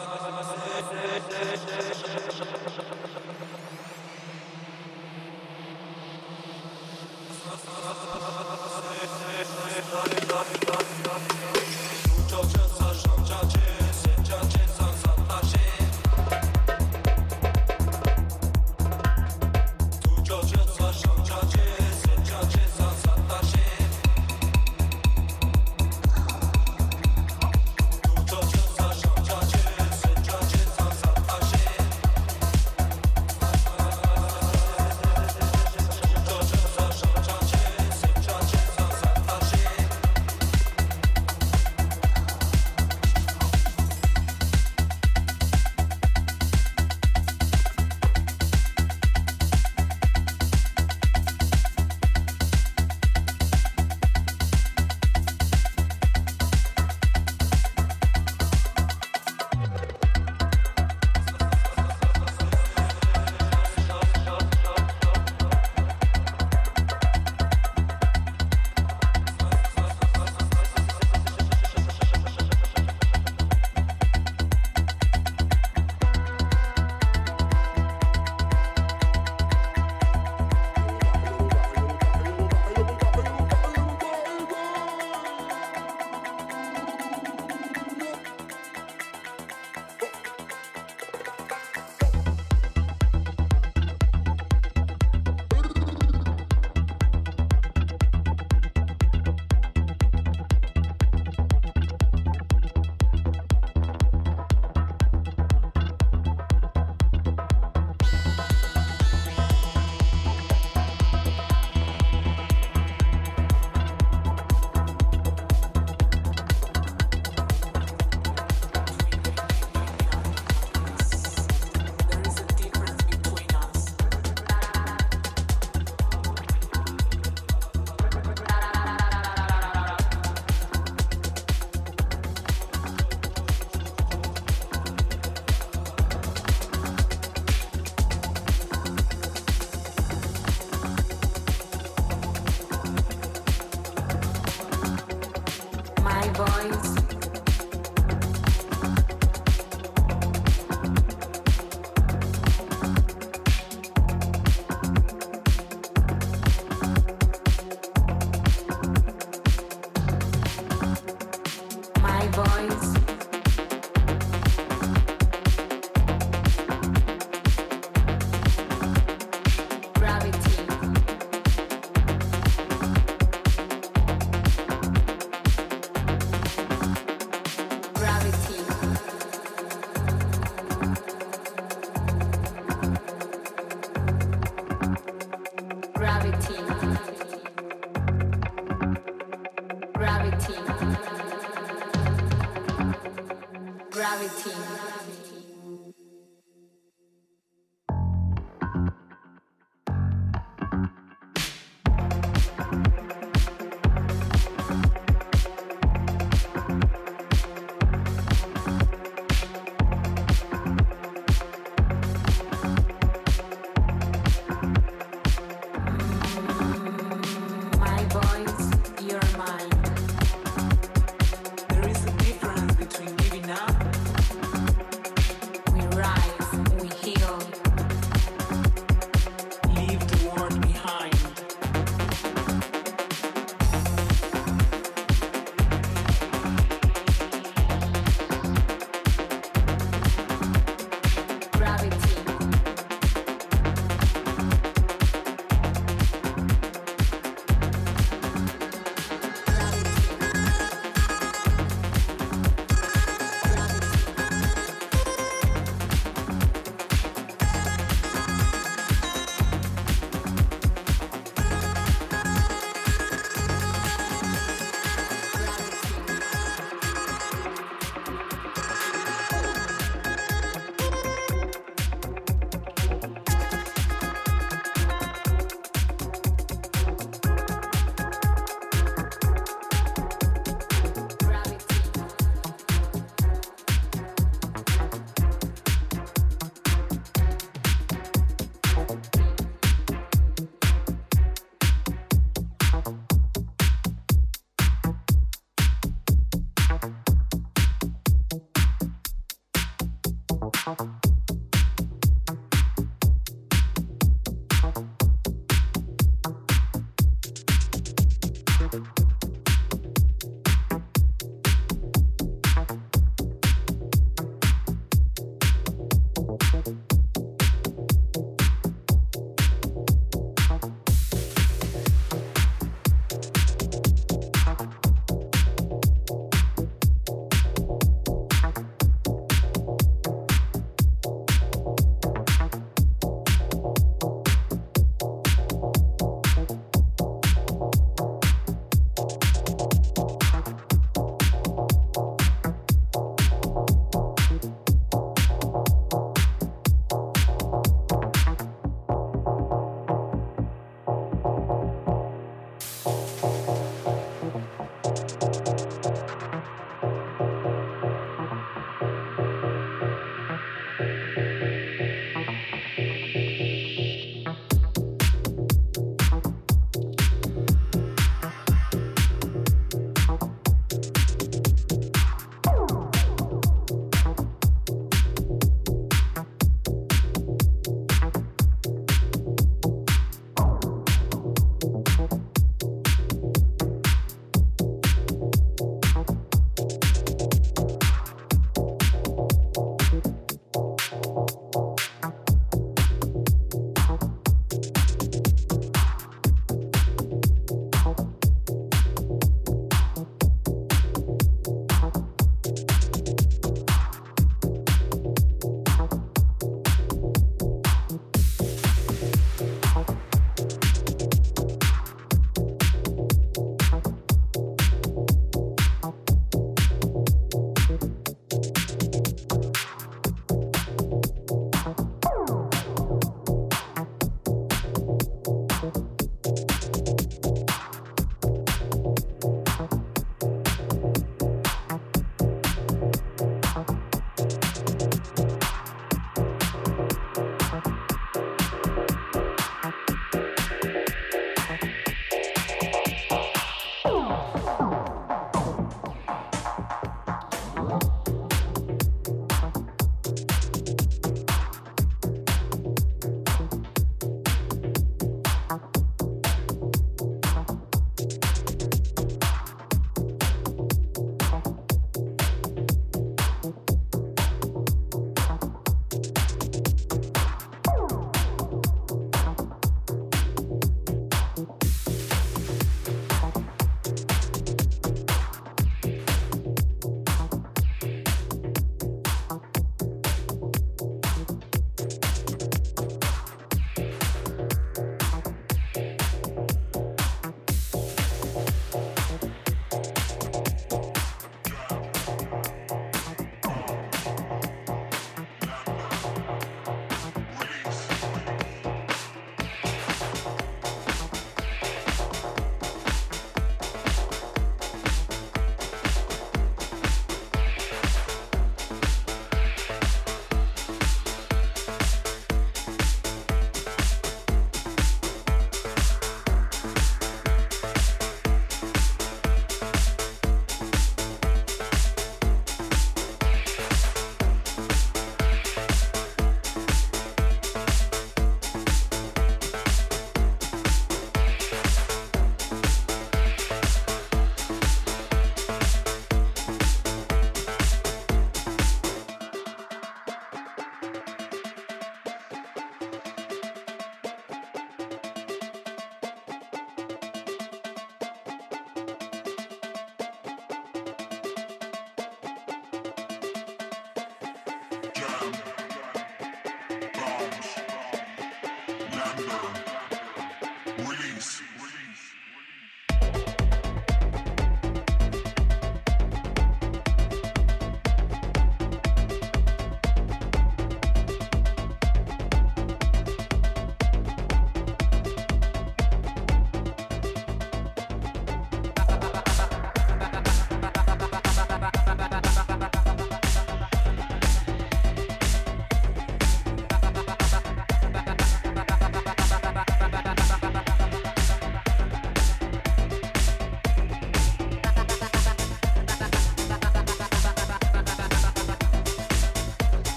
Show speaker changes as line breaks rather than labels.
Allah.